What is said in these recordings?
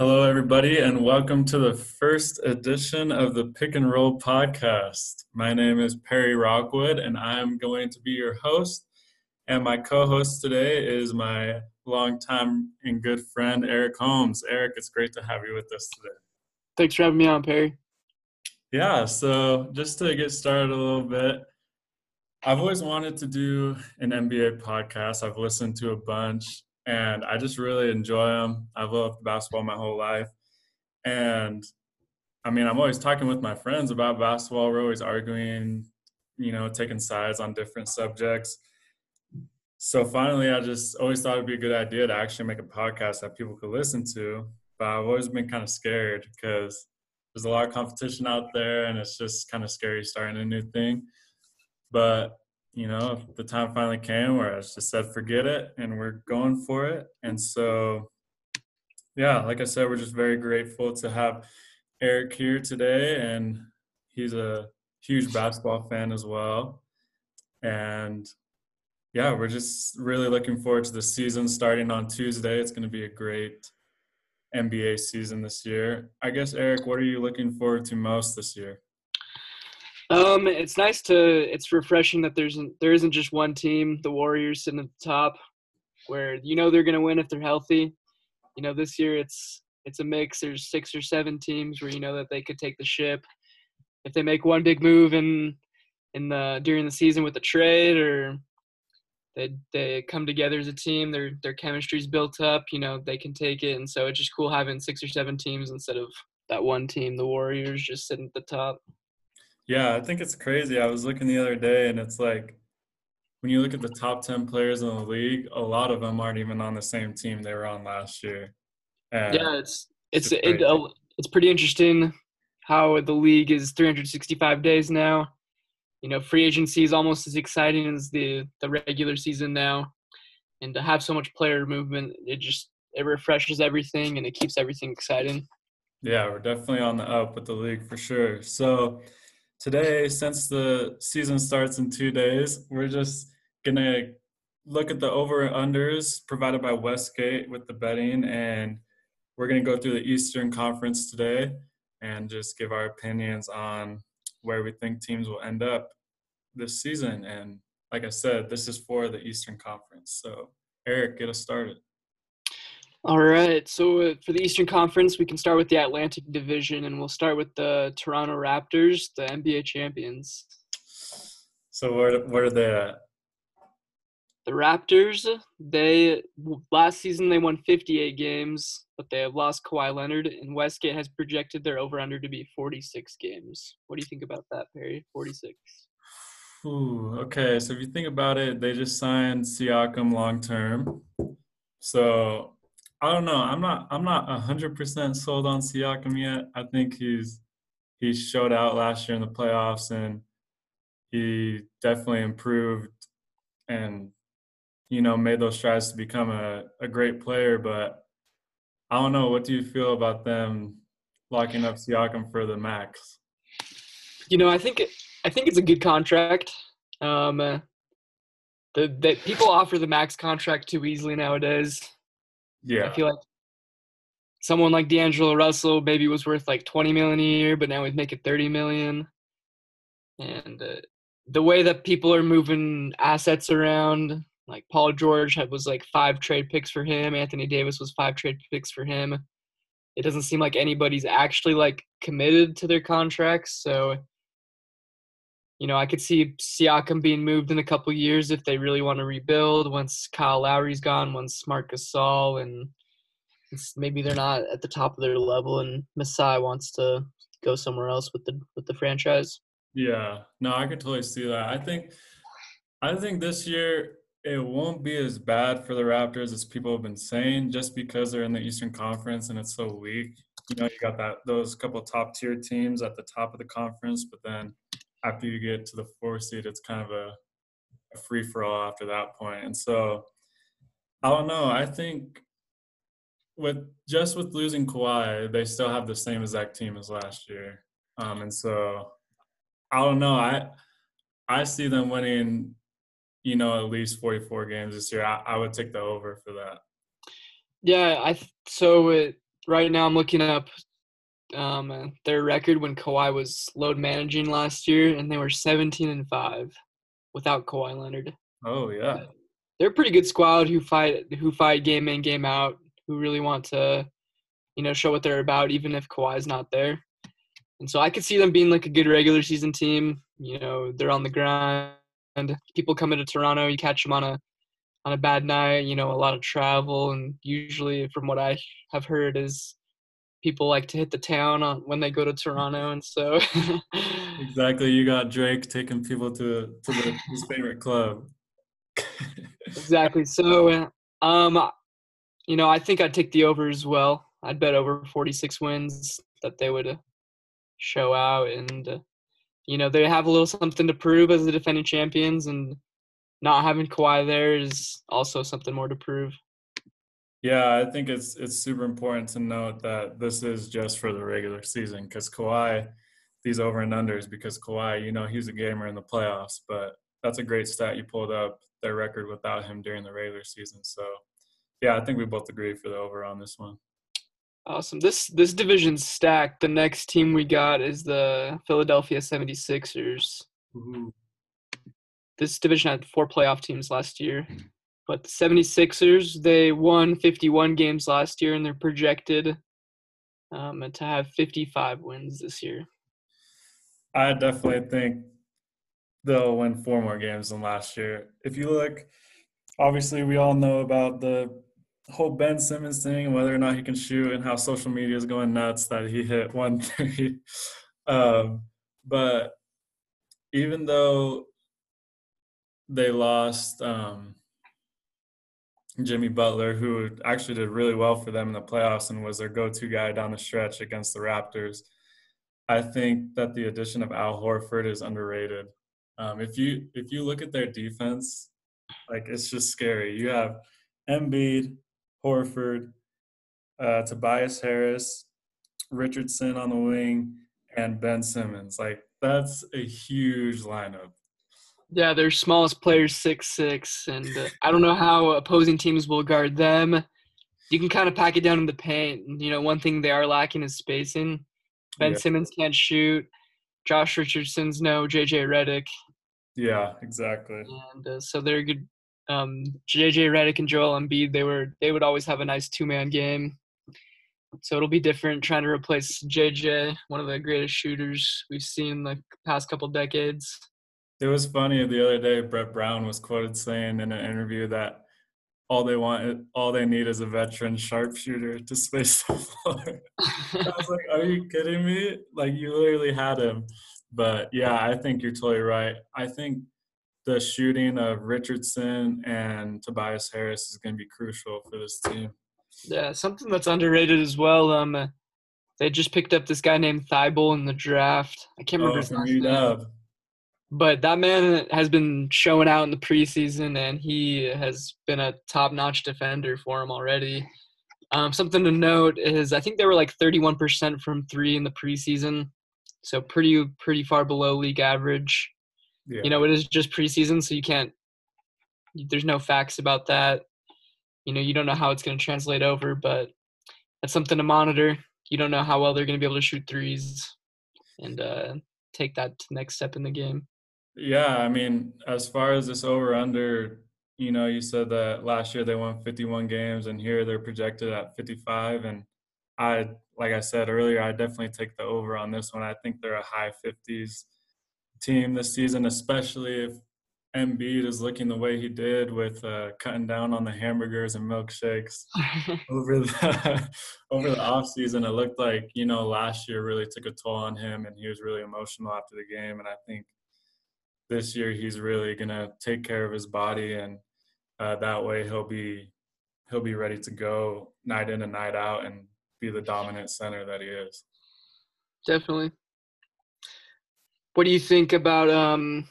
Hello, everybody, and welcome to the first edition of the Pick and Roll podcast. My name is Perry Rockwood, and I'm going to be your host. And my co host today is my longtime and good friend, Eric Holmes. Eric, it's great to have you with us today. Thanks for having me on, Perry. Yeah, so just to get started a little bit, I've always wanted to do an NBA podcast. I've listened to a bunch and I just really enjoy them. I've loved basketball my whole life. And I mean, I'm always talking with my friends about basketball. We're always arguing, you know, taking sides on different subjects. So finally, I just always thought it'd be a good idea to actually make a podcast that people could listen to. But I've always been kind of scared because there's a lot of competition out there and it's just kind of scary starting a new thing. But you know, the time finally came where I just said, forget it, and we're going for it. And so, yeah, like I said, we're just very grateful to have Eric here today, and he's a huge basketball fan as well. And yeah, we're just really looking forward to the season starting on Tuesday. It's going to be a great NBA season this year. I guess, Eric, what are you looking forward to most this year? Um, it's nice to. It's refreshing that there's there isn't just one team, the Warriors, sitting at the top, where you know they're gonna win if they're healthy. You know, this year it's it's a mix. There's six or seven teams where you know that they could take the ship if they make one big move in in the during the season with the trade or they they come together as a team. Their their chemistry's built up. You know, they can take it, and so it's just cool having six or seven teams instead of that one team, the Warriors, just sitting at the top. Yeah, I think it's crazy. I was looking the other day, and it's like when you look at the top 10 players in the league, a lot of them aren't even on the same team they were on last year. And yeah, it's it's it's, it, uh, it's pretty interesting how the league is 365 days now. You know, free agency is almost as exciting as the the regular season now, and to have so much player movement, it just it refreshes everything and it keeps everything exciting. Yeah, we're definitely on the up with the league for sure. So today, since the season starts in two days, we're just gonna look at the over and unders provided by Westgate with the betting, and we're gonna go through the Eastern Conference today and just give our opinions on where we think teams will end up this season. And like I said, this is for the Eastern Conference. So, Eric, get us started. All right. So for the Eastern Conference, we can start with the Atlantic Division, and we'll start with the Toronto Raptors, the NBA champions. So where where are they at? The Raptors, they last season they won 58 games, but they have lost Kawhi Leonard, and Westgate has projected their over under to be 46 games. What do you think about that, Perry? 46. Ooh, okay. So if you think about it, they just signed Siakam long term. So I don't know. I'm not. I'm not hundred percent sold on Siakam yet. I think he's he showed out last year in the playoffs, and he definitely improved, and you know made those strides to become a, a great player. But I don't know. What do you feel about them locking up Siakam for the max? You know, I think I think it's a good contract. Um, uh, the that people offer the max contract too easily nowadays. Yeah. I feel like someone like D'Angelo Russell maybe was worth like 20 million a year, but now he's making 30 million. And uh, the way that people are moving assets around, like Paul George had, was like five trade picks for him. Anthony Davis was five trade picks for him. It doesn't seem like anybody's actually like committed to their contracts. So, you know, I could see Siakam being moved in a couple years if they really want to rebuild. Once Kyle Lowry's gone, once Marc Gasol, and maybe they're not at the top of their level, and Masai wants to go somewhere else with the with the franchise. Yeah, no, I can totally see that. I think, I think this year it won't be as bad for the Raptors as people have been saying, just because they're in the Eastern Conference and it's so weak. You know, you got that those couple top tier teams at the top of the conference, but then after you get to the four seed, it's kind of a, a free for all after that point. And so I don't know. I think with just with losing Kawhi, they still have the same exact team as last year. Um, and so I don't know. I I see them winning, you know, at least 44 games this year. I, I would take the over for that. Yeah, I so it, right now I'm looking up um, their record when Kawhi was load managing last year, and they were 17 and five without Kawhi Leonard. Oh yeah, they're a pretty good squad who fight who fight game in game out, who really want to, you know, show what they're about, even if Kawhi's not there. And so I could see them being like a good regular season team. You know, they're on the grind. People come into Toronto, you catch them on a on a bad night. You know, a lot of travel, and usually, from what I have heard, is people like to hit the town on when they go to Toronto, and so exactly. You got Drake taking people to to the, his favorite club. exactly. So, um, you know, I think I'd take the over as well. I'd bet over 46 wins that they would show out, and uh, you know, they have a little something to prove as the defending champions, and not having Kawhi there is also something more to prove. Yeah, I think it's it's super important to note that this is just for the regular season because Kawhi, these over and unders, because Kawhi, you know, he's a gamer in the playoffs, but that's a great stat you pulled up their record without him during the regular season. So, yeah, I think we both agree for the over on this one. Awesome. This this division's stacked. The next team we got is the Philadelphia 76ers. Ooh. This division had four playoff teams last year. Hmm. But the 76ers, they won 51 games last year and they're projected um, to have 55 wins this year. I definitely think they'll win four more games than last year. If you look, obviously, we all know about the whole Ben Simmons thing and whether or not he can shoot and how social media is going nuts that he hit one three. um, but even though they lost um, Jimmy Butler, who actually did really well for them in the playoffs and was their go-to guy down the stretch against the Raptors. I think that the addition of Al Horford is underrated. Um, if you if you look at their defense, like it's just scary. You have Embiid, Horford, uh, Tobias Harris, Richardson on the wing, and Ben Simmons. Like that's a huge lineup. Yeah, their smallest players six six, and uh, I don't know how opposing teams will guard them. You can kind of pack it down in the paint. You know, one thing they are lacking is spacing. Ben yeah. Simmons can't shoot. Josh Richardson's no JJ Redick. Yeah, exactly. And uh, so they're good. Um, JJ Redick and Joel Embiid, they were they would always have a nice two man game. So it'll be different trying to replace JJ, one of the greatest shooters we've seen in the past couple decades. It was funny the other day. Brett Brown was quoted saying in an interview that all they want, all they need is a veteran sharpshooter to space the floor. I was like, "Are you kidding me? Like you literally had him." But yeah, I think you're totally right. I think the shooting of Richardson and Tobias Harris is going to be crucial for this team. Yeah, something that's underrated as well. Um, they just picked up this guy named Thybulle in the draft. I can't remember oh, his name. But that man has been showing out in the preseason, and he has been a top-notch defender for him already. Um, something to note is I think they were like 31% from three in the preseason, so pretty pretty far below league average. Yeah. You know, it is just preseason, so you can't. There's no facts about that. You know, you don't know how it's going to translate over, but that's something to monitor. You don't know how well they're going to be able to shoot threes, and uh, take that next step in the game. Yeah, I mean, as far as this over under, you know, you said that last year they won 51 games and here they're projected at 55 and I like I said earlier, I definitely take the over on this one. I think they're a high 50s team this season, especially if Embiid is looking the way he did with uh, cutting down on the hamburgers and milkshakes over the over the off season. It looked like you know last year really took a toll on him, and he was really emotional after the game. And I think this year he's really gonna take care of his body, and uh, that way he'll be he'll be ready to go night in and night out and be the dominant center that he is. Definitely. What do you think about um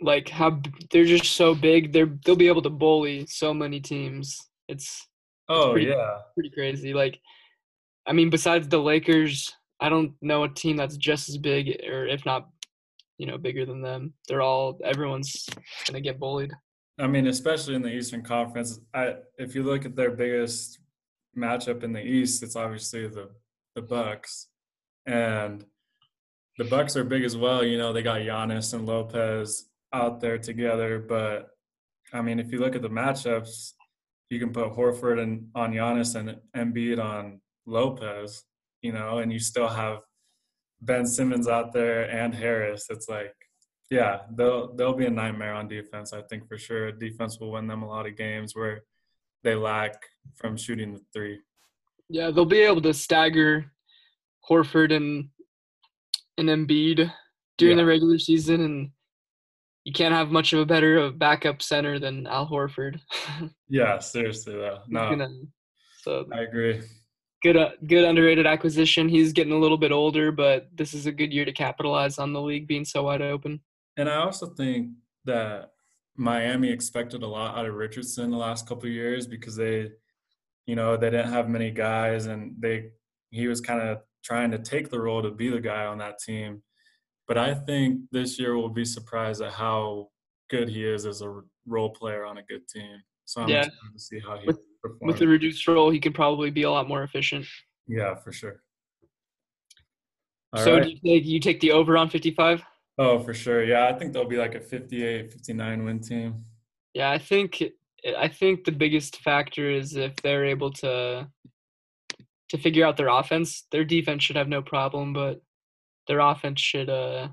like how they're just so big? They're they'll be able to bully so many teams. It's oh it's pretty, yeah, pretty crazy. Like, I mean, besides the Lakers, I don't know a team that's just as big, or if not you know bigger than them. They're all everyone's gonna get bullied. I mean, especially in the Eastern Conference. I if you look at their biggest matchup in the East, it's obviously the the Bucks, and the Bucks are big as well. You know, they got Giannis and Lopez out there together, but I mean, if you look at the matchups, you can put Horford and on Giannis and Embiid on Lopez, you know, and you still have Ben Simmons out there and Harris. It's like, yeah, they'll they'll be a nightmare on defense. I think for sure, defense will win them a lot of games where they lack from shooting the three. Yeah, they'll be able to stagger Horford and and Embiid during yeah. the regular season, and you can't have much of a better uh, backup center than Al Horford. yeah, seriously though. No, so I agree. Good, uh, good underrated acquisition. He's getting a little bit older, but this is a good year to capitalize on the league being so wide open. And I also think that Miami expected a lot out of Richardson the last couple of years because they, you know, they didn't have many guys, and they he was kind of trying to take the role to be the guy on that team. But I think this year we'll be surprised at how good he is as a role player on a good team. So I'm yeah. excited to see how he with. With the reduced role, he can probably be a lot more efficient. Yeah, for sure. All so right. do you take you take the over on 55? Oh, for sure. Yeah, I think they'll be like a 58, 59 win team. Yeah, I think I think the biggest factor is if they're able to to figure out their offense. Their defense should have no problem, but their offense should uh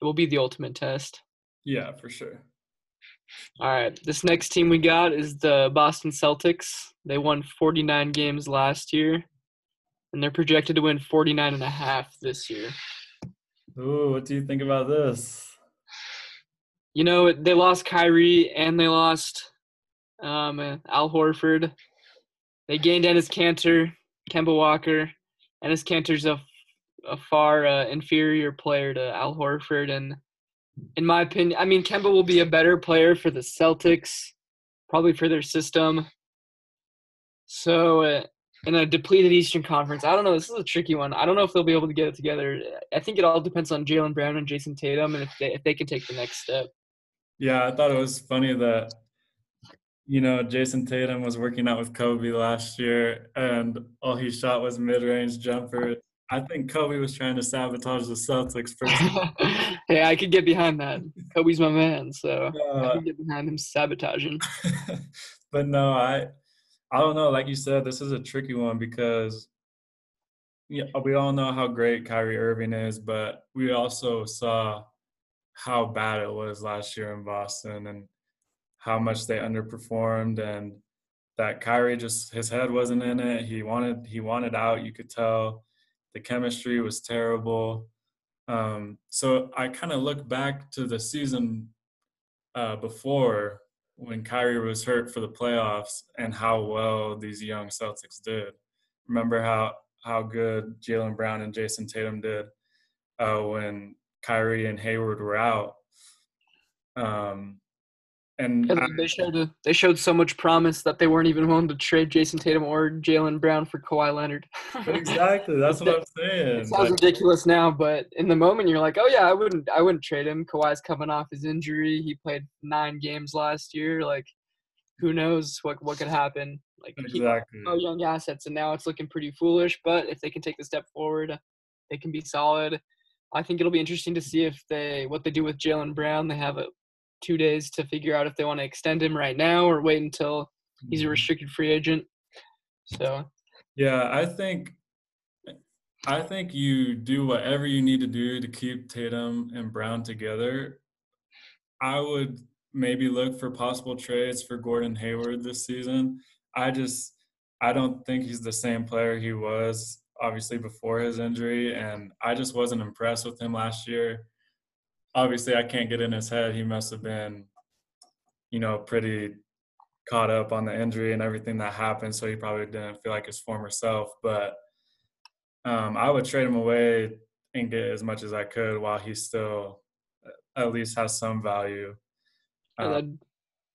it will be the ultimate test. Yeah, for sure. All right, this next team we got is the Boston Celtics. They won 49 games last year, and they're projected to win 49 and a half this year. Ooh, what do you think about this? You know, they lost Kyrie and they lost um, Al Horford. They gained Enes Kanter, Kemba Walker. Enes Kanter's a, a far uh, inferior player to Al Horford. And in my opinion, I mean, Kemba will be a better player for the Celtics, probably for their system. So, uh, in a depleted Eastern Conference. I don't know. This is a tricky one. I don't know if they'll be able to get it together. I think it all depends on Jaylen Brown and Jayson Tatum, and if they if they can take the next step. Yeah, I thought it was funny that you know Jayson Tatum was working out with Kobe last year, and all he shot was mid-range jumper. I think Kobe was trying to sabotage the Celtics first. hey, I could get behind that. Kobe's my man, so uh, I can get behind him sabotaging. but no, I I don't know. Like you said, this is a tricky one because yeah, we all know how great Kyrie Irving is, but we also saw how bad it was last year in Boston and how much they underperformed and that Kyrie just his head wasn't in it. He wanted he wanted out. You could tell the chemistry was terrible. Um, so I kind of look back to the season uh, before when Kyrie was hurt for the playoffs and how well these young Celtics did. Remember how how good Jaylen Brown and Jayson Tatum did uh, when Kyrie and Hayward were out. Um, and I, they showed they showed so much promise that they weren't even willing to trade Jayson Tatum or Jaylen Brown for Kawhi Leonard. exactly, that's what I'm saying. It sounds like, ridiculous now, but in the moment you're like, oh yeah, I wouldn't I wouldn't trade him. Kawhi's coming off his injury. He played nine games last year. Like, who knows what what could happen? Like, exactly. no young assets, and now it's looking pretty foolish. But if they can take the step forward, they can be solid. I think it'll be interesting to see if they what they do with Jaylen Brown. They have a two days to figure out if they want to extend him right now or wait until he's a mm-hmm. restricted free agent. So, yeah, I think I think you do whatever you need to do to keep Tatum and Brown together. I would maybe look for possible trades for Gordon Hayward this season. I just I don't think he's the same player he was obviously before his injury and I just wasn't impressed with him last year obviously I can't get in his head. He must have been, you know, pretty caught up on the injury and everything that happened, so he probably didn't feel like his former self. But um, I would trade him away and get as much as I could while he still at least has some value. Um,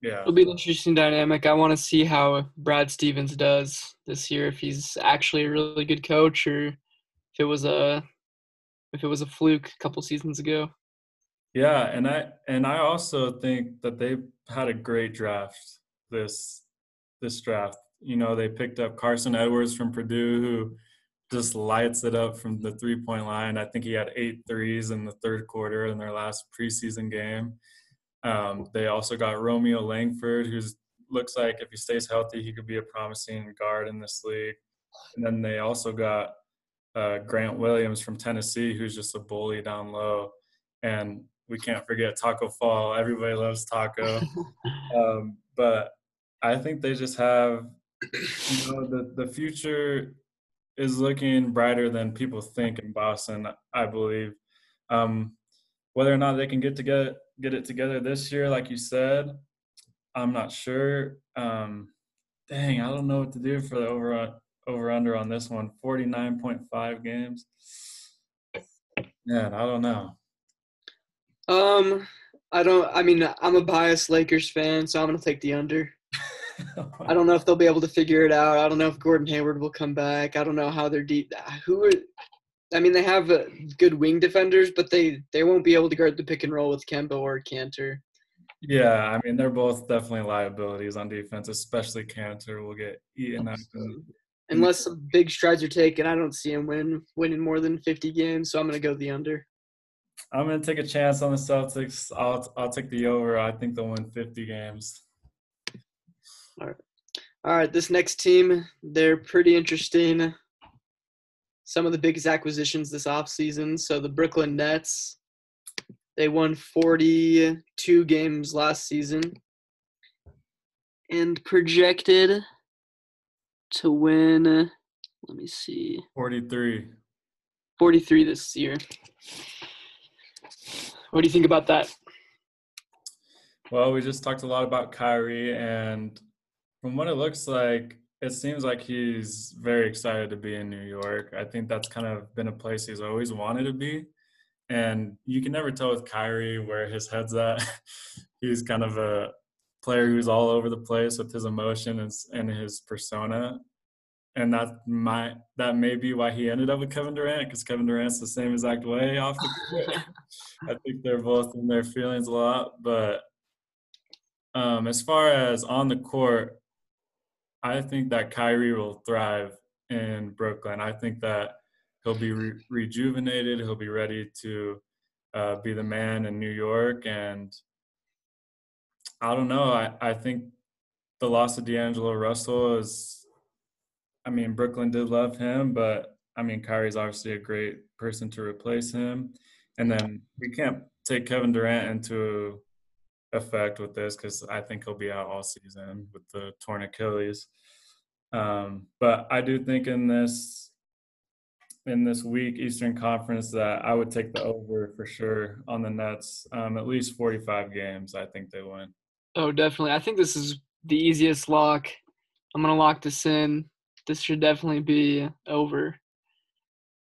yeah, it'll be an interesting dynamic. I want to see how Brad Stevens does this year. If he's actually a really good coach, or if it was a if it was a fluke a couple seasons ago. Yeah, and I and I also think that they had a great draft this this draft. You know, they picked up Carsen Edwards from Purdue, who just lights it up from the three point line. I think he had eight threes in the third quarter in their last preseason game. Um, they also got Romeo Langford, who looks like if he stays healthy, he could be a promising guard in this league. And then they also got uh, Grant Williams from Tennessee, who's just a bully down low. And we can't forget Tacko Fall. Everybody loves Tacko. um, but I think they just have, you know, the, the future is looking brighter than people think in Boston, I believe. Um, whether or not they can get together, get it together this year, like you said, I'm not sure. Um, dang, I don't know what to do for the over over under on this one. 49.5 games. Man, I don't know. Um, I don't. I mean, I'm a biased Lakers fan, so I'm gonna take the under. I don't know if they'll be able to figure it out. I don't know if Gordon Hayward will come back. I don't know how they're deep. Who are? I mean, they have uh, good wing defenders, but they they won't be able to guard the pick and roll with Kemba or Kanter. Yeah, I mean, they're both definitely liabilities on defense, especially Kanter will get eaten up. Unless some big strides are taken, I don't see him win winning more than 50 games, so I'm going to go the under. I'm going to take a chance on the Celtics. I'll I'll take the over. I think they'll win 50 games. All right. All right, this next team, they're pretty interesting. Some of the biggest acquisitions this offseason. So the Brooklyn Nets, they won 42 games last season and projected to win, let me see, 43. 43 this year. What do you think about that? Well, we just talked a lot about Kyrie, and from what it looks like, it seems like he's very excited to be in New York. I think that's kind of been a place he's always wanted to be. And you can never tell with Kyrie where his head's at. he's kind of a player who's all over the place with his emotion and, and his persona. And that might that may be why he ended up with Kevin Durant because Kevin Durant's the same exact way off the court. I think they're both in their feelings a lot, but um, as far as on the court, I think that Kyrie will thrive in Brooklyn. I think that he'll be re- rejuvenated. He'll be ready to uh, be the man in New York. And I don't know. I, I think the loss of D'Angelo Russell is, I mean, Brooklyn did love him, but I mean, Kyrie's obviously a great person to replace him. And then we can't take Kevin Durant into effect with this because I think he'll be out all season with the torn Achilles. Um, but I do think in this in this weak Eastern Conference that I would take the over for sure on the Nets. Um, at least 45 games, I think they win. Oh, definitely. I think this is the easiest lock. I'm gonna lock this in. This should definitely be over.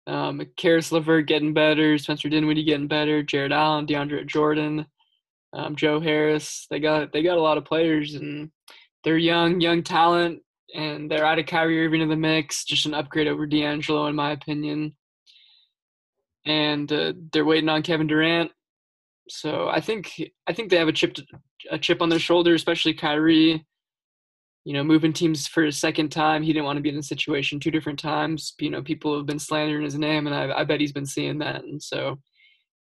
Um, Caris LeVert getting better, Spencer Dinwiddie getting better, Jarrett Allen, DeAndre Jordan, um, Joe Harris. They got they got a lot of players and they're young, young talent and they're adding Kyrie Irving in the mix, just an upgrade over D'Angelo, in my opinion. And uh, they're waiting on Kevin Durant, so I think I think they have a chip to, a chip on their shoulder, especially Kyrie. You know, moving teams for a second time, he didn't want to be in a situation two different times. You know, people have been slandering his name, and I, I bet he's been seeing that, and so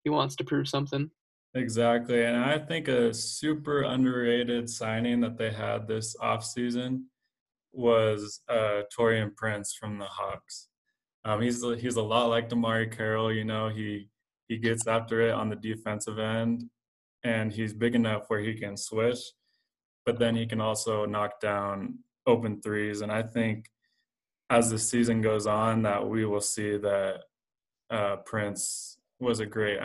he wants to prove something. Exactly, and I think a super underrated signing that they had this offseason was uh, Taurean Prince from the Hawks. Um, he's he's a lot like DeMarre Carroll. You know, he he gets after it on the defensive end, and he's big enough where he can switch, but then he can also knock down open threes. And I think as the season goes on, that we will see that uh, Prince was a great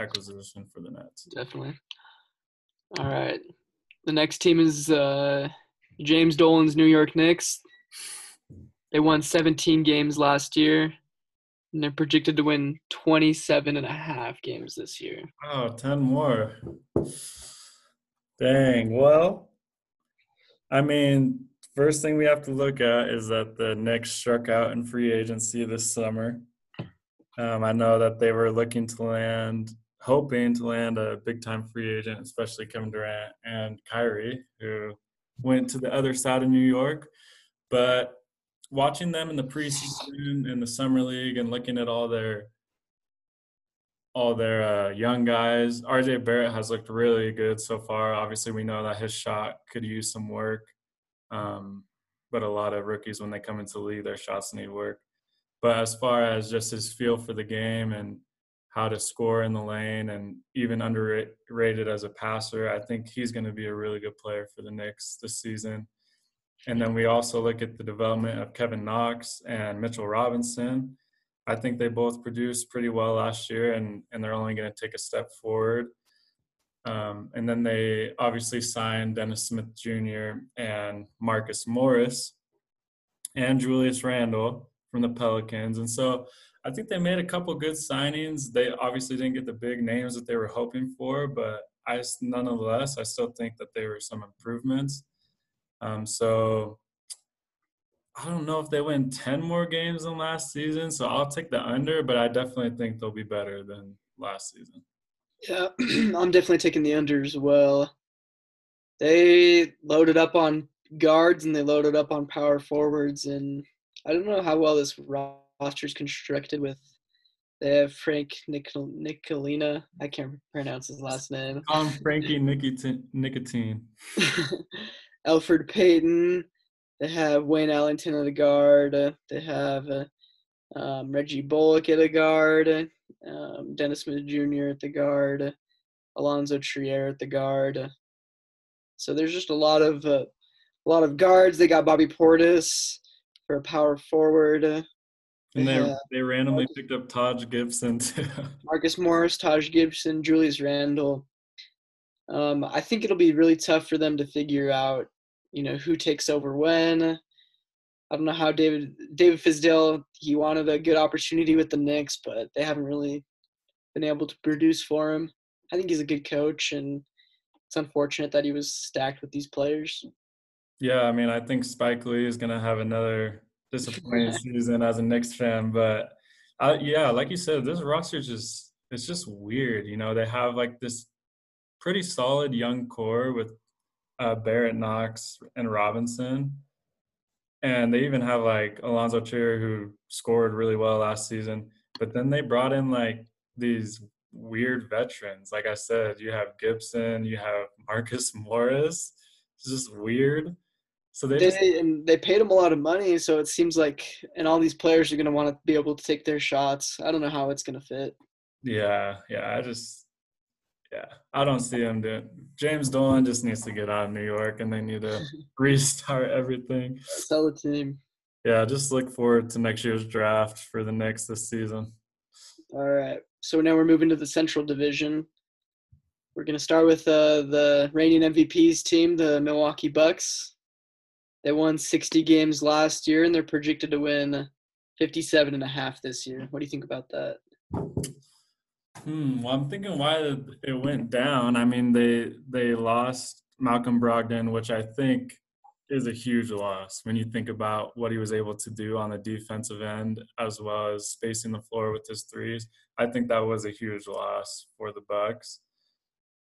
acquisition for the Nets. Definitely. All right. The next team is uh, James Dolan's New York Knicks. They won 17 games last year, and they're projected to win 27 and a half games this year. Oh, 10 more. Dang. Well, I mean, first thing we have to look at is that the Knicks struck out in free agency this summer. Um, I know that they were looking to land, hoping to land a big time free agent, especially Kevin Durant and Kyrie, who went to the other side of New York. But watching them in the preseason in the summer league and looking at all their all their uh, young guys. RJ Barrett has looked really good so far. Obviously, we know that his shot could use some work, um, but a lot of rookies when they come into the league, their shots need work. But as far as just his feel for the game and how to score in the lane and even underrated as a passer, I think he's going to be a really good player for the Knicks this season. And then we also look at the development of Kevin Knox and Mitchell Robinson. I think they both produced pretty well last year, and and they're only going to take a step forward. Um, and then they obviously signed Dennis Smith Jr. and Marcus Morris and Julius Randle from the Pelicans. And so I think they made a couple good signings. They obviously didn't get the big names that they were hoping for, but I nonetheless I still think that they were some improvements. Um, so I don't know if they win 10 more games than last season, so I'll take the under, but I definitely think they'll be better than last season. Yeah, I'm definitely taking the under as well. They loaded up on guards and they loaded up on power forwards, and I don't know how well this roster is constructed with. They have Frank Nicol- Nicolina. I can't pronounce his last name. I'm Frankie Nicotine. Nicotine. Elfrid Payton, they have Wayne Ellington at the guard. Uh, they have uh, um, Reggie Bullock at the guard. Um, Dennis Smith Jr. at the guard. Alonzo Trier at the guard. So there's just a lot of uh, a lot of guards. They got Bobby Portis for a power forward. And they they randomly Marcus, picked up Taj Gibson. Marcus Morris, Taj Gibson, Julius Randle. Um, I think it'll be really tough for them to figure out you know who takes over when. I don't know how David David Fizdale he wanted a good opportunity with the Knicks, but they haven't really been able to produce for him. I think he's a good coach, and it's unfortunate that he was stacked with these players. Yeah, I mean, I think Spike Lee is gonna have another disappointing season as a Knicks fan, but uh, yeah, like you said, this roster just it's just weird. You know, they have like this pretty solid young core with uh, Barrett Knox and Robinson. And they even have like Alonzo Trier who scored really well last season. But then they brought in like these weird veterans. Like I said, you have Gibson, you have Marcus Morris. It's just weird. So they, they just, and they paid him a lot of money, so it seems like and all these players are gonna want to be able to take their shots. I don't know how it's gonna fit. Yeah, yeah. I just yeah, I don't see him doing. James Dolan just needs to get out of New York, and they need to restart everything. Sell the team. Yeah, just look forward to next year's draft for the Knicks this season. All right, so now we're moving to the Central Division. We're gonna start with uh, the reigning MVPs team, the Milwaukee Bucks. They won 60 games last year, and they're projected to win 57 and a half this year. What do you think about that? Hmm. Well, I'm thinking why it went down. I mean, they they lost Malcolm Brogdon, which I think is a huge loss when you think about what he was able to do on the defensive end as well as spacing the floor with his threes. I think that was a huge loss for the Bucks.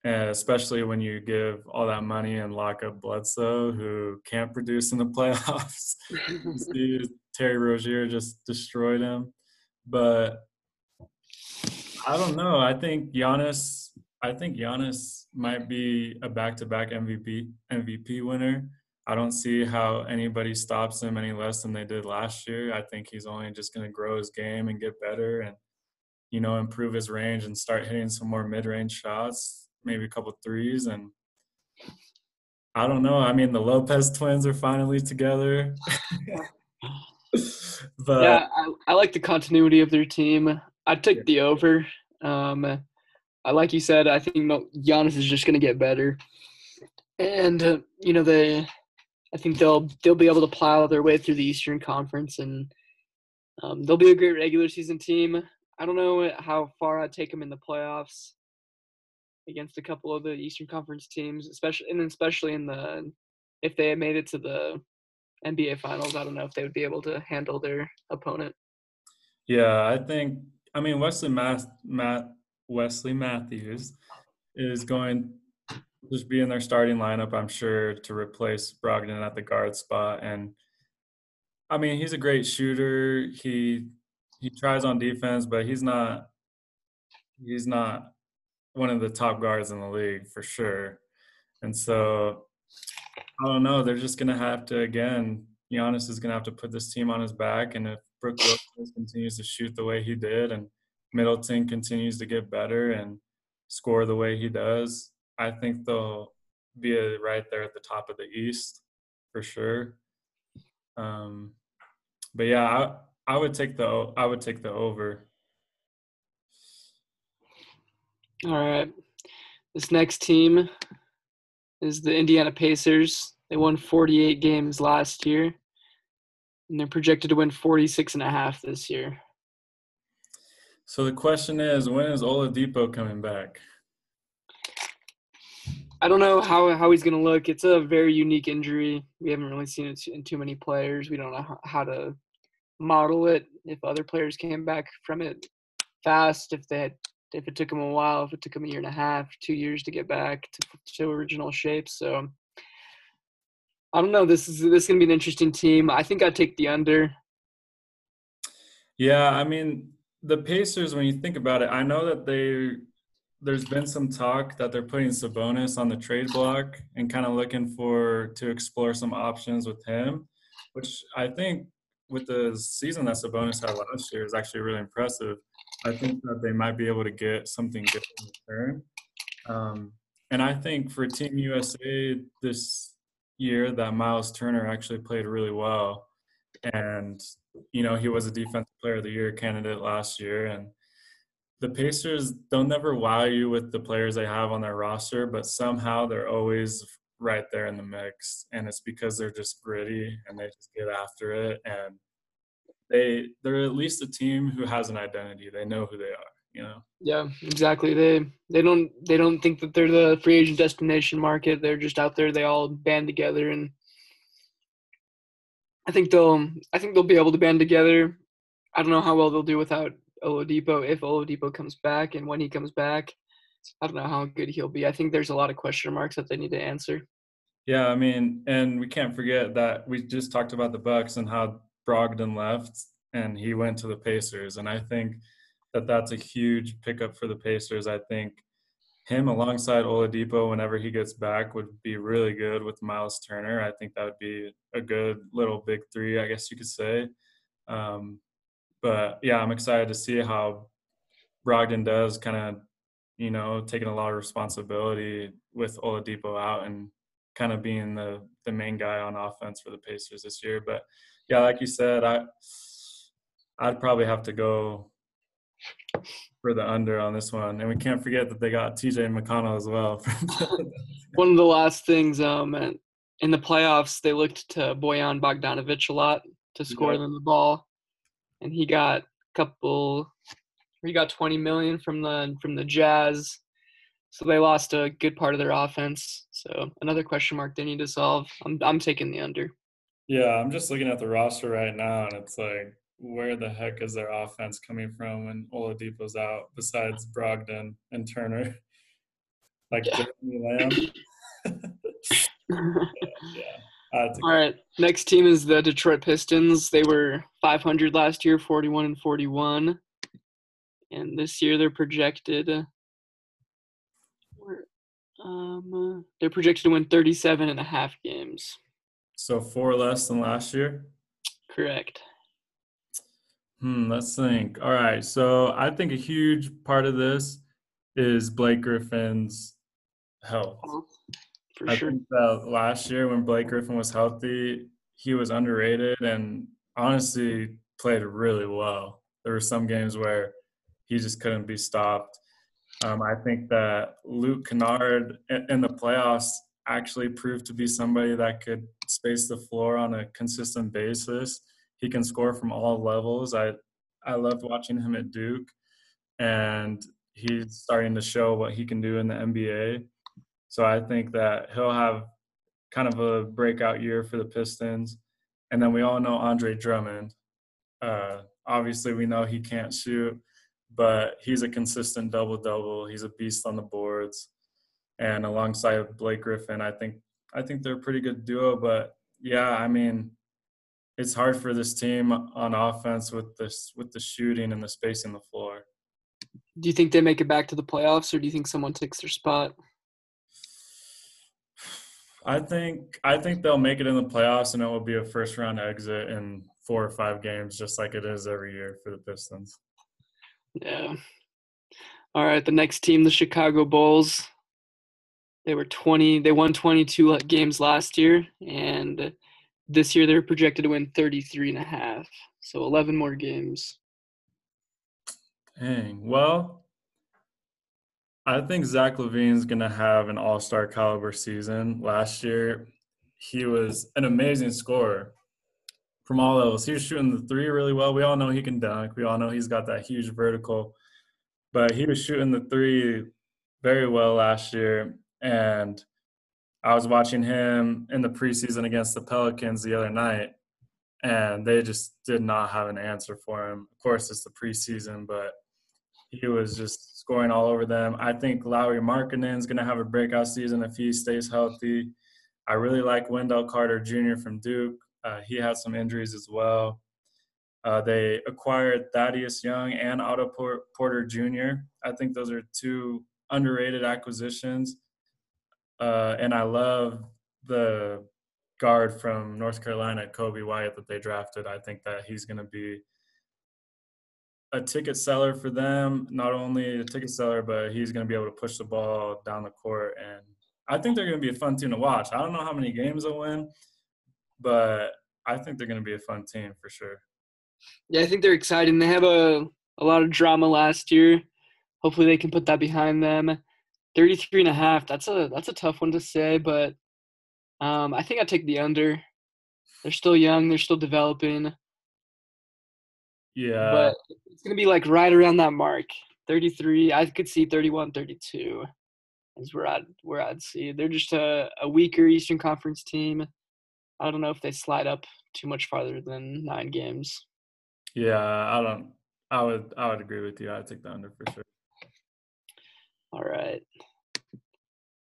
And especially when you give all that money and lock up Bledsoe, who can't produce in the playoffs. Terry Rozier just destroyed him. But I don't know. I think Giannis. I think Giannis might be a back-to-back MVP MVP winner. I don't see how anybody stops him any less than they did last year. I think he's only just going to grow his game and get better, and you know, improve his range and start hitting some more mid-range shots, maybe a couple threes, and I don't know. I mean, the Lopez twins are finally together. but yeah, I, I, like the continuity of their team. I took the over. Um, I like you said, I think Giannis is just going to get better, and uh, you know they, I think they'll they'll be able to plow their way through the Eastern Conference, and um, they'll be a great regular season team. I don't know how far I'd take them in the playoffs against a couple of the Eastern Conference teams, especially and especially in the if they had made it to the NBA Finals. I don't know if they would be able to handle their opponent. Yeah, I think I mean, Wesley Math, Matt, Wesley Matthews is going to just be in their starting lineup, I'm sure, to replace Brogdon at the guard spot. And I mean, he's a great shooter. He he tries on defense, but he's not he's not one of the top guards in the league for sure. And so I don't know. They're just gonna have to again. Giannis is gonna have to put this team on his back, and if Brook Lopez continues to shoot the way he did, and Middleton continues to get better and score the way he does, I think they'll be right there at the top of the East for sure. Um, but yeah, I, I would take the I would take the over. All right. This next team is the Indiana Pacers. They won 48 games last year, and they're projected to win 46 and a half this year. So the question is, when is Oladipo coming back? I don't know how how he's going to look. It's a very unique injury. We haven't really seen it in too many players. We don't know how to model it. If other players came back from it fast, if they had, if it took them a while, if it took them a year and a half, two years to get back to, to original shape. So I don't know. This is this is going to be an interesting team. I think I'd take the under. Yeah, I mean the Pacers. When you think about it, I know that they there's been some talk that they're putting Sabonis on the trade block and kind of looking for to explore some options with him, which I think with the season that Sabonis had last year is actually really impressive. I think that they might be able to get something good in return. Um, and I think for Team USA this year, that Miles Turner actually played really well. And, you know, he was a defensive player of the year candidate last year. And the Pacers don't never wow you with the players they have on their roster, but somehow they're always right there in the mix. And it's because they're just gritty and they just get after it. And they they're at least a team who has an identity. They know who they are, you know. Yeah, exactly. They they don't they don't think that they're the free agent destination market. They're just out there. They all band together and I think they'll I think they'll be able to band together. I don't know how well they'll do without Oladipo if Oladipo comes back and when he comes back. I don't know how good he'll be. I think there's a lot of question marks that they need to answer. Yeah, I mean, and we can't forget that we just talked about the Bucks and how Brogdon left and he went to the Pacers, and I think that that's a huge pickup for the Pacers. I think him alongside Oladipo, whenever he gets back, would be really good with Miles Turner. I think that would be a good little big three, I guess you could say. Um, but yeah, I'm excited to see how Brogdon does kind of, you know, taking a lot of responsibility with Oladipo out and kind of being the the main guy on offense for the Pacers this year. But yeah, like you said, I I'd probably have to go for the under on this one, and we can't forget that they got T.J. McConnell as well. one of the last things, um, in the playoffs, they looked to Bojan Bogdanovic a lot to score yeah. them the ball and he got a couple. He got 20 million from the from the Jazz, so they lost a good part of their offense. So another question mark they need to solve. I'm I'm taking the under. Yeah, I'm just looking at the roster right now, and it's like, where the heck is their offense coming from when Oladipo's out? Besides Brogdon and Turner, like yeah. Lamb. yeah. All right. Next team is the Detroit Pistons. They were 500 last year, 41 and 41. And this year they're projected um, they're projected to win 37 and a half games. So four less than last year? Correct. Hmm, let's think. All right. So I think a huge part of this is Blake Griffin's health. For I sure. think that last year when Blake Griffin was healthy, he was underrated and honestly played really well. There were some games where he just couldn't be stopped. Um, I think that Luke Kennard in the playoffs actually proved to be somebody that could space the floor on a consistent basis. He can score from all levels. I I loved watching him at Duke, and he's starting to show what he can do in the NBA. So I think that he'll have kind of a breakout year for the Pistons. And then we all know Andre Drummond. Uh, obviously, we know he can't shoot, but he's a consistent double double. He's a beast on the boards. And alongside Blake Griffin, I think I think they're a pretty good duo. But yeah, I mean, it's hard for this team on offense with this with the shooting and the space in the floor. Do you think they make it back to the playoffs, or do you think someone takes their spot? I think I think they'll make it in the playoffs, and it will be a first round exit in four or five games, just like it is every year for the Pistons. Yeah. All right, the next team, the Chicago Bulls. They were 20, they won 22 games last year, and this year they're projected to win 33 and a half. So 11 more games. Dang. Well, I think Zach LaVine's to have an all star caliber season. Last year, he was an amazing scorer from all levels. He was shooting the three really well. We all know he can dunk. We all know he's got that huge vertical, but he was shooting the three very well last year. And I was watching him in the preseason against the Pelicans the other night, and they just did not have an answer for him. Of course, it's the preseason, but he was just scoring all over them. I think Markkanen is going to have a breakout season if he stays healthy. I really like Wendell Carter Jr. from Duke. Uh, he had some injuries as well. Uh, they acquired Thaddeus Young and Otto Porter Jr. I think those are two underrated acquisitions. Uh, and I love the guard from North Carolina, Coby White, that they drafted. I think that he's going to be a ticket seller for them. Not only a ticket seller, but he's going to be able to push the ball down the court. And I think they're going to be a fun team to watch. I don't know how many games they'll win, but I think they're going to be a fun team for sure. Yeah, I think they're exciting. They have a a lot of drama last year. Hopefully, they can put that behind them. 33 and a half. That's a that's a tough one to say, but um, I think I take the under. They're still young. They're still developing. Yeah. But it's going to be like right around that mark. 33. I could see 31, 32 is where I'd where I'd see. They're just a, a weaker Eastern Conference team. I don't know if they slide up too much farther than nine games. Yeah, I don't. I would. I would agree with you. I'd take the under for sure. All right.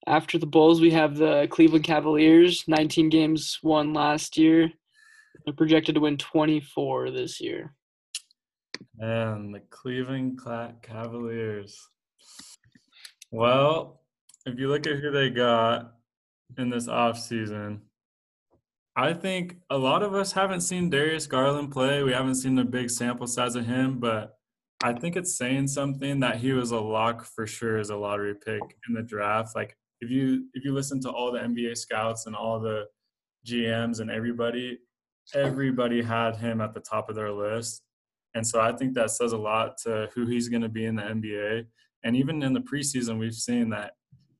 After the Bulls, we have the Cleveland Cavaliers. 19 games won last year. They're projected to win 24 this year. And the Cleveland Cavaliers. Well, if you look at who they got in this offseason, I think a lot of us haven't seen Darius Garland play. We haven't seen a big sample size of him, but I think it's saying something that he was a lock for sure as a lottery pick in the draft. Like if you if you listen to all the NBA scouts and all the GMs and everybody, everybody had him at the top of their list. And so I think that says a lot to who he's going to be in the NBA. And even in the preseason, we've seen that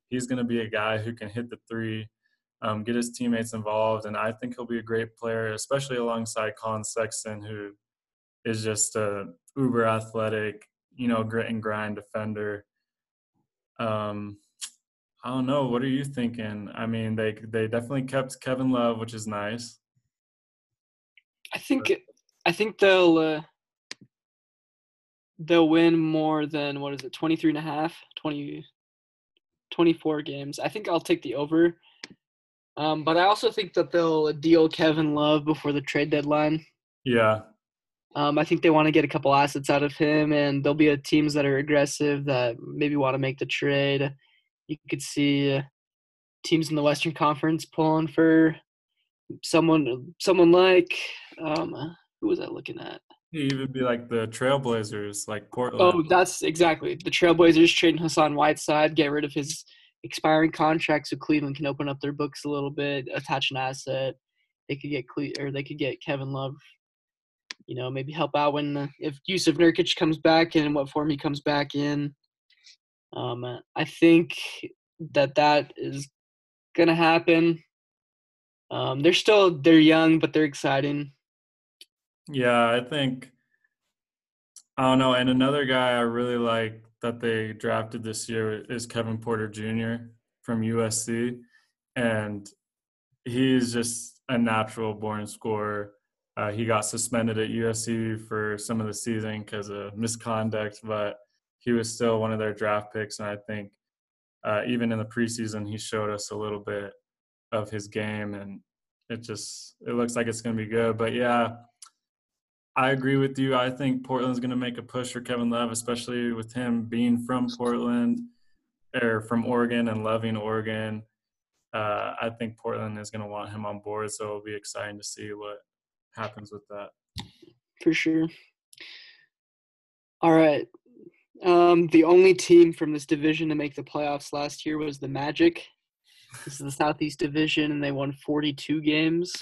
he's going to be a guy who can hit the three, um, get his teammates involved. And I think he'll be a great player, especially alongside Collin Sexton, who is just a uber athletic, you know, grit and grind defender. Um, I don't know. What are you thinking? I mean, they they definitely kept Kevin Love, which is nice. I think I think they'll uh, they'll win more than what is it 23 and a half 20 24 games i think i'll take the over um, but i also think that they'll deal kevin love before the trade deadline yeah um, i think they want to get a couple assets out of him and there'll be teams that are aggressive that maybe want to make the trade you could see uh, teams in the western conference pulling for someone someone like um, who was i looking at even be like the Trailblazers, like Portland. Oh, that's exactly the Trailblazers trading Hassan Whiteside, get rid of his expiring contract, so Cleveland can open up their books a little bit, attach an asset. They could get Cle- or they could get Kevin Love. You know, maybe help out when the, if Jusuf Nurkic comes back and in what form he comes back in. Um, I think that that is gonna happen. Um, they're still they're young, but they're exciting. Yeah, I think I don't know. And another guy I really like that they drafted this year is Kevin Porter Jr. from USC, and he's just a natural born scorer. Uh, he got suspended at USC for some of the season because of misconduct, but he was still one of their draft picks, and I think uh, even in the preseason he showed us a little bit of his game and it just it looks like it's going to be good. But yeah, I agree with you. I think Portland's going to make a push for Kevin Love, especially with him being from Portland or from Oregon and loving Oregon. Uh, I think Portland is going to want him on board, so it'll be exciting to see what happens with that. For sure. All right. Um, the only team from this division to make the playoffs last year was the Magic. This is the Southeast Division, and they won 42 games.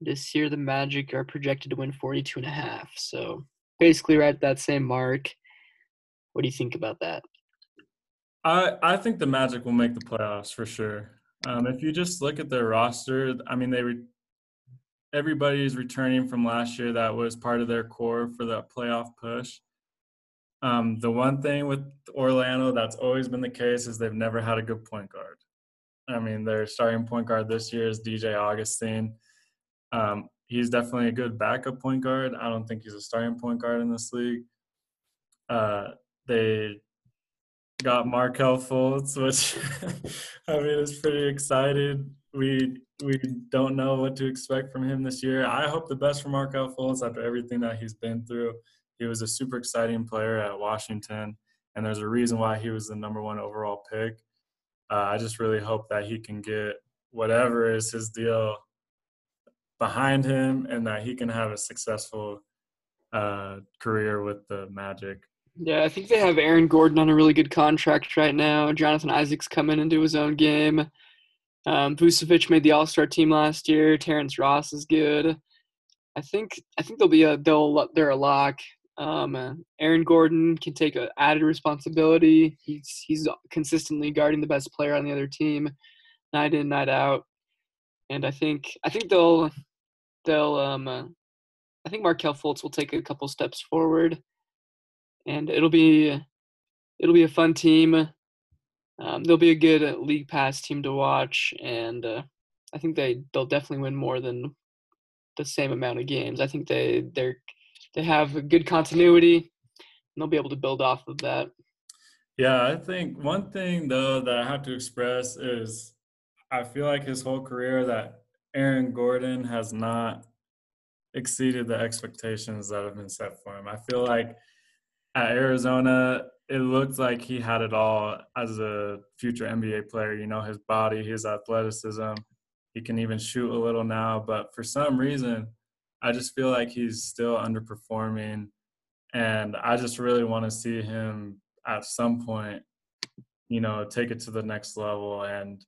This year, the Magic are projected to win 42 and a half. So basically, right at that same mark. What do you think about that? I I think the Magic will make the playoffs for sure. Um, if you just look at their roster, I mean, they re- everybody is returning from last year that was part of their core for that playoff push. Um, the one thing with Orlando that's always been the case is they've never had a good point guard. I mean, their starting point guard this year is DJ Augustin. Um, he's definitely a good backup point guard. I don't think he's a starting point guard in this league. Uh, they got Markelle Fultz, which I mean is pretty excited. We we don't know what to expect from him this year. I hope the best for Markelle Fultz after everything that he's been through. He was a super exciting player at Washington, and there's a reason why he was the number one overall pick. Uh, I just really hope that he can get whatever is his deal behind him, and that he can have a successful uh, career with the Magic. Yeah, I think they have Aaron Gordon on a really good contract right now. Jonathan Isaac's coming into his own game. Um, Vucevic made the All Star team last year. Terrence Ross is good. I think I think they'll be a they'll they're a lock. Um, Aaron Gordon can take a added responsibility. He's he's consistently guarding the best player on the other team, night in night out, and I think I think they'll they'll um, uh, I think Markelle Fultz will take a couple steps forward, and it'll be it'll be a fun team. Um, they'll be a good uh, league pass team to watch, and uh, I think they they'll definitely win more than the same amount of games. I think they they're they have good continuity and they'll be able to build off of that. Yeah, I think one thing though that I have to express is I feel like his whole career that Aaron Gordon has not exceeded the expectations that have been set for him. I feel like at Arizona, it looked like he had it all as a future NBA player. You know, his body, his athleticism. He can even shoot a little now, but for some reason, I just feel like he's still underperforming. And I just really want to see him at some point, you know, take it to the next level. And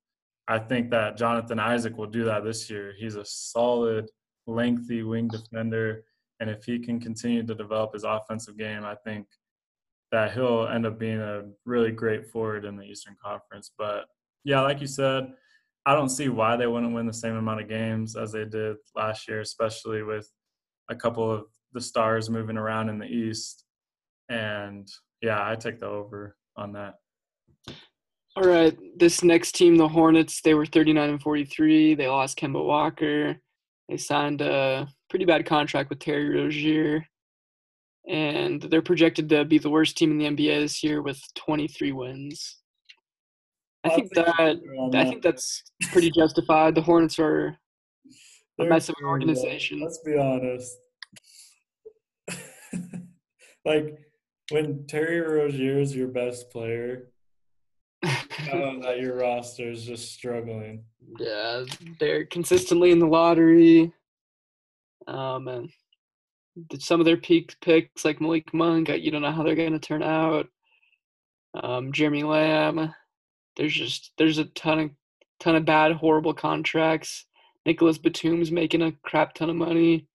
I think that Jonathan Isaac will do that this year. He's a solid, lengthy wing defender. And if he can continue to develop his offensive game, I think that he'll end up being a really great forward in the Eastern Conference. But yeah, like you said, I don't see why they wouldn't win the same amount of games as they did last year, especially with a couple of the stars moving around in the East. And yeah, I take the over on that. All right, this next team, the Hornets, they were 39 and 43. They lost Kemba Walker. They signed a pretty bad contract with Terry Rozier, and they're projected to be the worst team in the NBA this year with 23 wins. I think that I think that's pretty justified. The Hornets are a mess of an organization. Let's be honest. like when Terry Rozier is your best player, know that your roster is just struggling. Yeah, they're consistently in the lottery. Um, and some of their peak picks, like Malik Monk, you don't know how they're going to turn out. Um, Jeremy Lamb, there's just there's a ton of ton of bad, horrible contracts. Nicholas Batum's making a crap ton of money.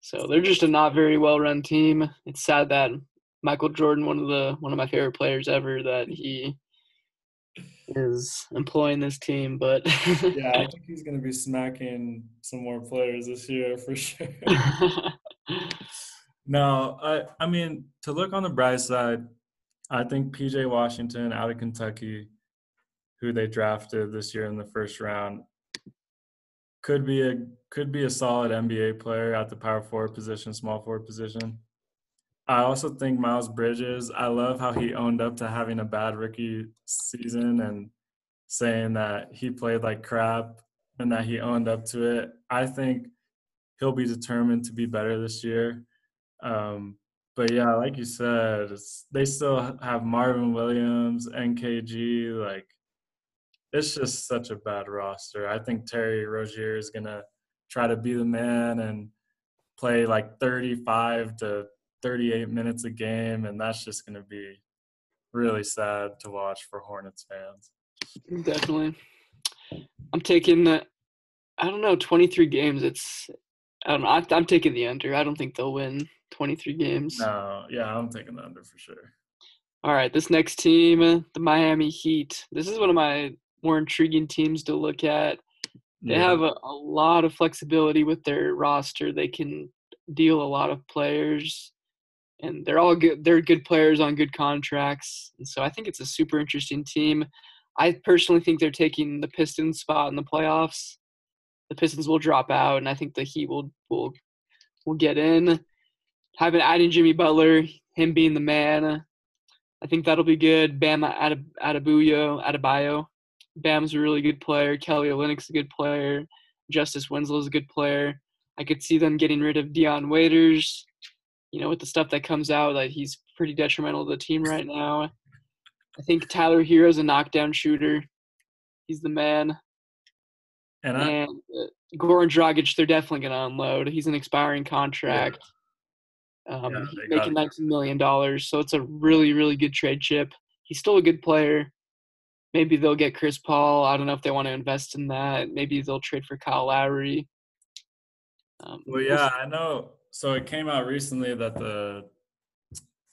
So they're just a not very well run team. It's sad that Michael Jordan, one of the one of my favorite players ever, that he is employing this team. But yeah, I think he's going to be smacking some more players this year for sure. no, I I mean to look on the bright side, I think PJ Washington out of Kentucky who they drafted this year in the first round could be a could be a solid NBA player at the power forward position, small forward position. I also think Miles Bridges, I love how he owned up to having a bad rookie season and saying that he played like crap and that he owned up to it. I think he'll be determined to be better this year. Um, but yeah, like you said, they still have Marvin Williams, MKG. Like, it's just such a bad roster. I think Terry Rozier is gonna try to be the man and play like 35 to 38 minutes a game, and that's just gonna be really sad to watch for Hornets fans. Definitely. I'm taking, I don't know, 23 games. It's, I don't know. I, I'm taking the under. I don't think they'll win 23 games. No, yeah, I'm taking the under for sure. All right, this next team, the Miami Heat. This is one of my more intriguing teams to look at. They yeah. have a, a lot of flexibility with their roster. They can deal a lot of players and they're all good they're good players on good contracts and so i think it's a super interesting team i personally think they're taking the pistons spot in the playoffs the pistons will drop out and i think the heat will will will get in having adding jimmy butler him being the man i think that'll be good bama bam Adebayo, Adebayo. Bam's a really good player kelly olynyk's a good player justise winslow's a good player i could see them getting rid of dion waiters you know, with the stuff that comes out, like he's pretty detrimental to the team right now. I think Tyler Herro's a knockdown shooter. He's the man. And, I, and uh, Goran Dragic, they're definitely going to unload. He's an expiring contract. Yeah. Um, yeah, he's making nineteen million dollars, so it's a really, really good trade chip. He's still a good player. Maybe they'll get Chris Paul. I don't know if they want to invest in that. Maybe they'll trade for Kyle Lowry. Um, well, yeah, I know so it came out recently that the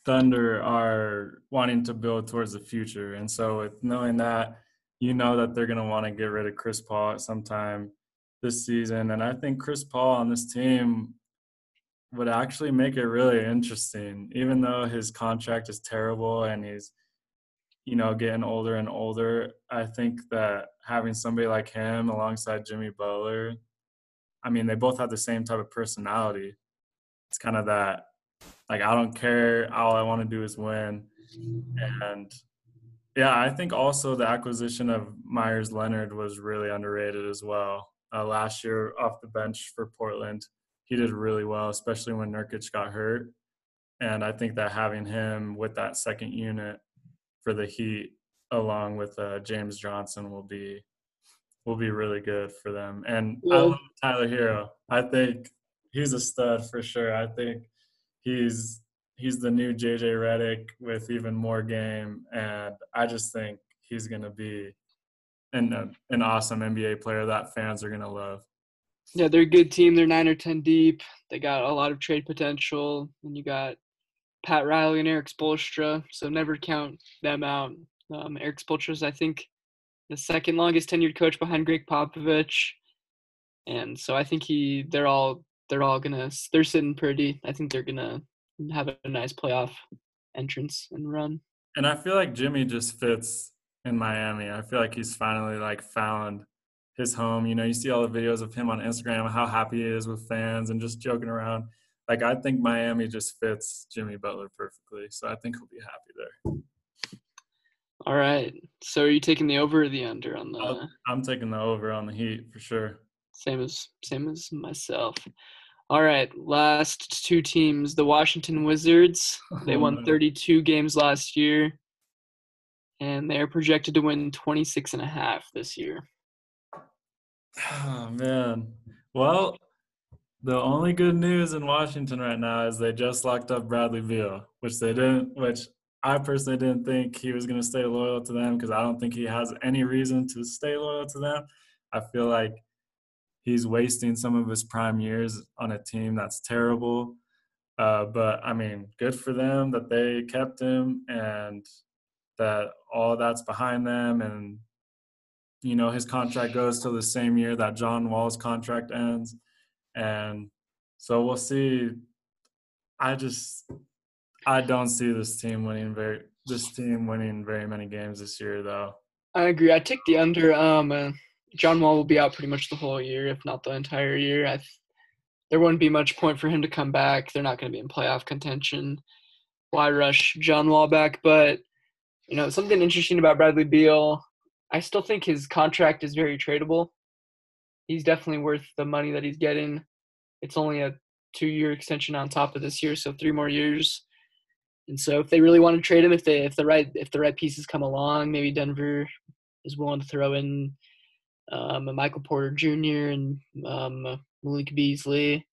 Thunder are wanting to build towards the future, and so with knowing that, you know that they're going to want to get rid of Chris Paul at some time this season, and I think Chris Paul on this team would actually make it really interesting, even though his contract is terrible and he's you know getting older and older. I think that having somebody like him alongside Jimmy Butler, I mean, they both have the same type of personality it's kind of that like I don't care. All I want to do is win. And yeah, I think also the acquisition of Meyers Leonard was really underrated as well. Uh, last year off the bench for Portland, he did really well, especially when Nurkic got hurt. And I think that having him with that second unit for the Heat, along with uh, James Johnson, will be will be really good for them. And yeah. I love Tyler Herro. I think he's a stud for sure. I think he's he's the new JJ Redick with even more game, and I just think he's gonna be an an awesome NBA player that fans are gonna love. Yeah, they're a good team. They're nine or ten deep. They got a lot of trade potential, and you got Pat Riley and Erik Spoelstra. So never count them out. Um, Erik Spoelstra is, I think, the second longest tenured coach behind Gregg Popovich, and so I think he they're all they're all gonna they're sitting pretty. I think they're gonna have a nice playoff entrance and run. And I feel like Jimmy just fits in Miami. I feel like he's finally like found his home. You know, you see all the videos of him on Instagram, how happy he is with fans and just joking around. Like I think Miami just fits Jimmy Butler perfectly. So I think he'll be happy there. All right. So are you taking the over or the under on the I'm taking the over on the Heat for sure. Same as same as myself. All right, last two teams. The Washington Wizards. They won 32 games last year, and they're projected to win 26 and a half this year. Oh man. Well, the only good news in Washington right now is they just locked up Bradley Beal, which they didn't which I personally didn't think he was going to stay loyal to them because I don't think he has any reason to stay loyal to them. I feel like he's wasting some of his prime years on a team that's terrible. Uh, but I mean, good for them that they kept him and that all that's behind them. And, you know, his contract goes till the same year that John Wall's contract ends. And so we'll see. I just, I don't see this team winning very, this team winning very many games this year, though. I agree. I take the under. Um, uh, John Wall will be out pretty much the whole year, if not the entire year. I there wouldn't be much point for him to come back. They're not going to be in playoff contention. Why rush John Wall back? But you know something interesting about Bradley Beal. I still think his contract is very tradable. He's definitely worth the money that he's getting. It's only a two-year extension on top of this year, so three more years. And so, if they really want to trade him, if they if the right if the right pieces come along, maybe Denver is willing to throw in um, a Michael Porter Jr. and um, Malik Beasley.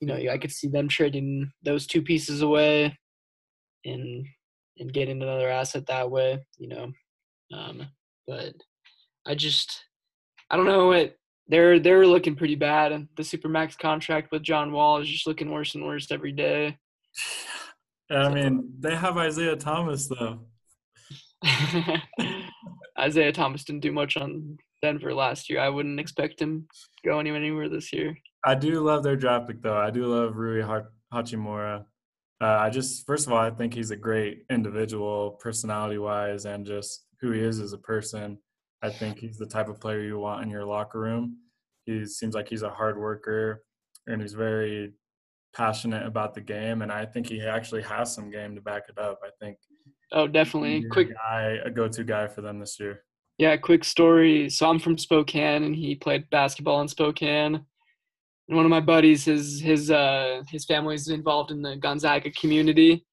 You know, I could see them trading those two pieces away, and and getting another asset that way. You know, um, but I just I don't know what they're they're looking pretty bad. And the supermax contract with John Wall is just looking worse and worse every day. I mean, they have Isaiah Thomas though. Isaiah Thomas didn't do much on Denver last year. I wouldn't expect him going anywhere this year. I do love their draft pick though. I do love Rui Hachimura. Uh, I just first of all, I think he's a great individual, personality wise, and just who he is as a person. I think he's the type of player you want in your locker room. He seems like he's a hard worker and he's very passionate about the game, and I think he actually has some game to back it up. I think. Oh, definitely. Quick guy, a go-to guy for them this year. Yeah, quick story. So I'm from Spokane, and he played basketball in Spokane. And one of my buddies, his his uh, his family's involved in the Gonzaga community,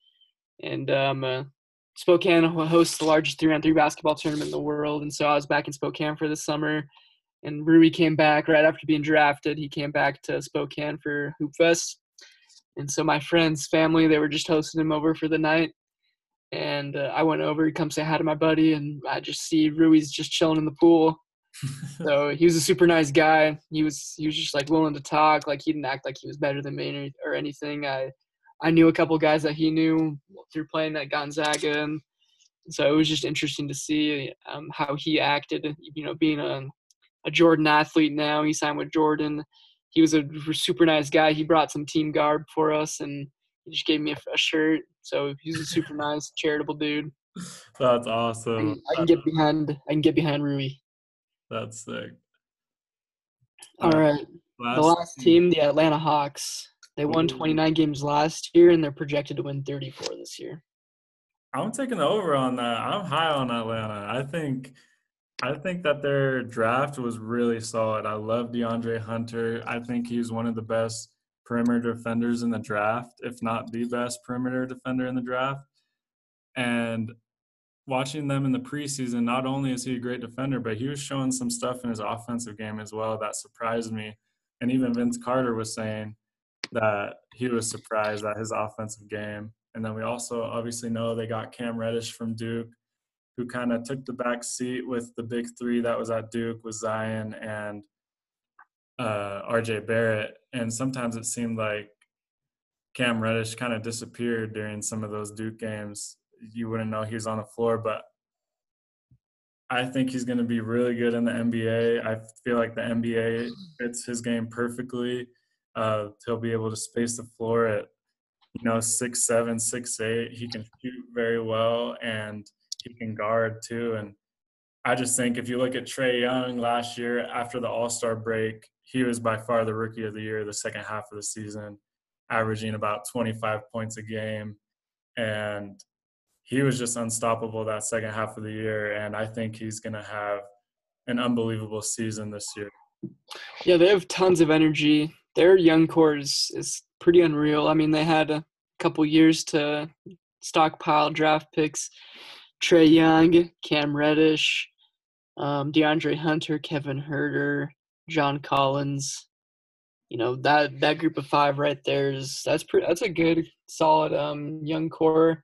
and um, uh, Spokane hosts the largest three-on-three basketball tournament in the world. And so I was back in Spokane for the summer, and Rui came back right after being drafted. He came back to Spokane for Hoopfest, and so my friend's family they were just hosting him over for the night and uh, I went over. He comes say hi to my buddy, and I just see Rui's just chilling in the pool. so he was a super nice guy. He was he was just like willing to talk. Like he didn't act like he was better than me or, or anything. I I knew a couple guys that he knew through playing at Gonzaga, and so it was just interesting to see um, how he acted. You know, being a a Jordan athlete now, he signed with Jordan. He was a super nice guy. He brought some team garb for us, and he just gave me a, a shirt. So he's a super nice, charitable dude. That's awesome. I can, get behind. I can get behind Rui. That's sick. All right. Last the last team, the Atlanta Hawks. They won 29 games last year, and they're projected to win 34 this year. I'm taking the over on that. I'm high on Atlanta. I think I think that their draft was really solid. I love DeAndre Hunter. I think he's one of the best perimeter defenders in the draft, if not the best perimeter defender in the draft. And watching them in the preseason, not only is he a great defender, but he was showing some stuff in his offensive game as well that surprised me. And even Vince Carter was saying that he was surprised at his offensive game. And then we also obviously know they got Cam Reddish from Duke, who kind of took the back seat with the big three that was at Duke with Zion and uh, RJ Barrett, and sometimes it seemed like Cam Reddish kind of disappeared during some of those Duke games. You wouldn't know he was on the floor, but I think he's going to be really good in the NBA. I feel like the NBA fits his game perfectly. Uh, he'll be able to space the floor at you know six seven, six eight. He can shoot very well, and he can guard too. And I just think if you look at Trae Young last year after the All Star break, he was by far the rookie of the year the second half of the season, averaging about 25 points a game. And he was just unstoppable that second half of the year. And I think he's going to have an unbelievable season this year. Yeah, they have tons of energy. Their young core is, is pretty unreal. I mean, they had a couple years to stockpile draft picks. Trae Young, Cam Reddish, um, DeAndre Hunter, Kevin Huerter, John Collins. You know that that group of five right there is that's pretty. That's a good, solid um, young core.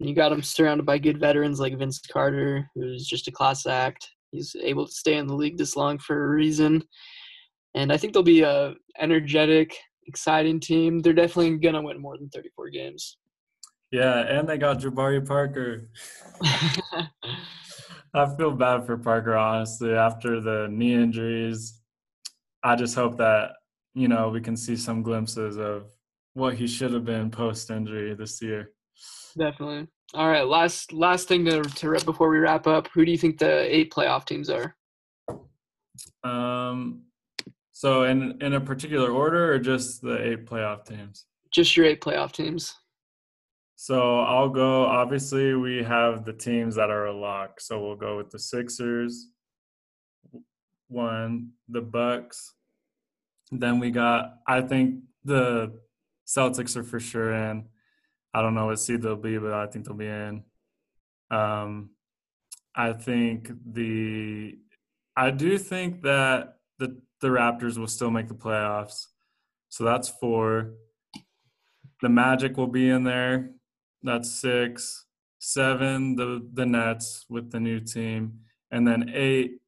And you got them surrounded by good veterans like Vince Carter, who's just a class act. He's able to stay in the league this long for a reason. And I think they'll be a energetic, exciting team. They're definitely gonna win more than 34 games. Yeah, and they got Jabari Parker. I feel bad for Parker honestly after the knee injuries I just hope that you know we can see some glimpses of what he should have been post injury this year. Definitely. All right, last last thing to to before we wrap up. Who do you think the eight playoff teams are? Um, so in in a particular order, or just the eight playoff teams? Just your eight playoff teams. So I'll go. Obviously, we have the teams that are a lock. So we'll go with the Sixers, one, the Bucks. Then we got I think the Celtics are for sure in. I don't know what seed they'll be, but I think they'll be in. Um, I think the I do think that the the Raptors will still make the playoffs. So that's four. The Magic will be in there. That's six. Seven, the the Nets with the new team. And then eight,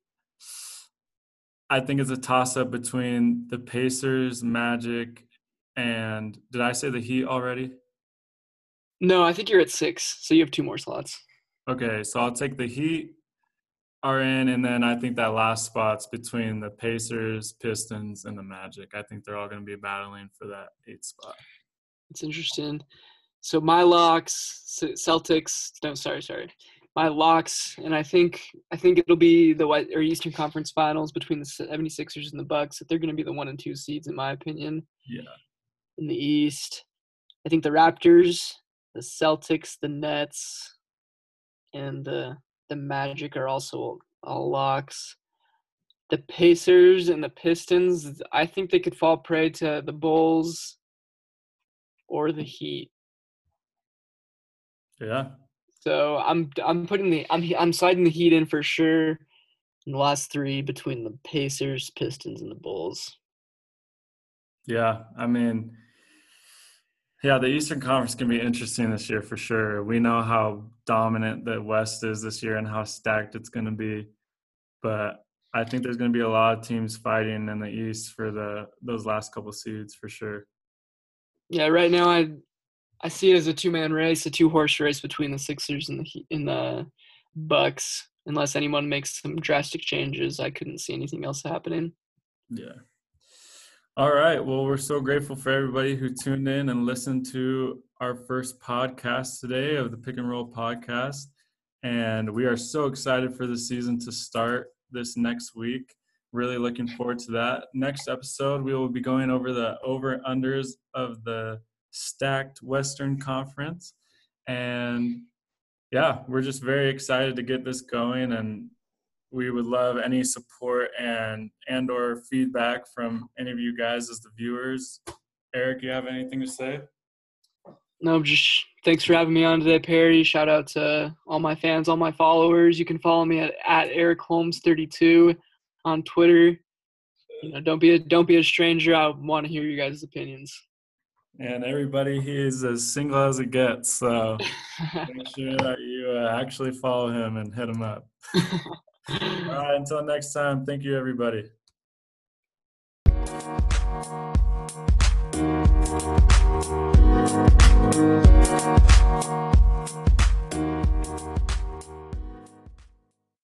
I think it's a toss up between the Pacers, Magic, and did I say the Heat already? No, I think you're at six, so you have two more slots. Okay, so I'll take the Heat are in, and then I think that last spot's between the Pacers, Pistons, and the Magic. I think they're all going to be battling for that eighth spot. It's interesting. So my locks, Celtics. No, sorry, sorry. My locks, and I think I think it'll be the White or Eastern Conference Finals between the 76ers and the Bucks. That They're going to be the one and two seeds, in my opinion. Yeah. In the East, I think the Raptors, the Celtics, the Nets, and the the Magic are also all locks. The Pacers and the Pistons, I think they could fall prey to the Bulls or the Heat. Yeah. So I'm I'm putting the I'm I'm sliding the Heat in for sure. In the last three between the Pacers, Pistons, and the Bulls. Yeah, I mean, yeah, the Eastern Conference can be interesting this year for sure. We know how dominant the West is this year and how stacked it's going to be, but I think there's going to be a lot of teams fighting in the East for the those last couple seeds for sure. Yeah, right now I I see it as a two man race, a two horse race between the Sixers and the in the Bucks. Unless anyone makes some drastic changes, I couldn't see anything else happening. Yeah. All right. Well, we're so grateful for everybody who tuned in and listened to our first podcast today of the Pick and Roll podcast. And we are so excited for the season to start this next week. Really looking forward to that. Next episode, we will be going over the over unders of the stacked Western Conference. And yeah, we're just very excited to get this going and we would love any support and and or feedback from any of you guys as the viewers. Eric you have anything to say? No just thanks for having me on today perry. Shout out to all my fans all my followers. You can follow me at, at eric holmes 32 on twitter. You know don't be a don't be a stranger. I want to hear you guys opinions. And everybody he is as single as it gets so make sure that you uh, actually follow him and hit him up All right, until next time, thank you, everybody.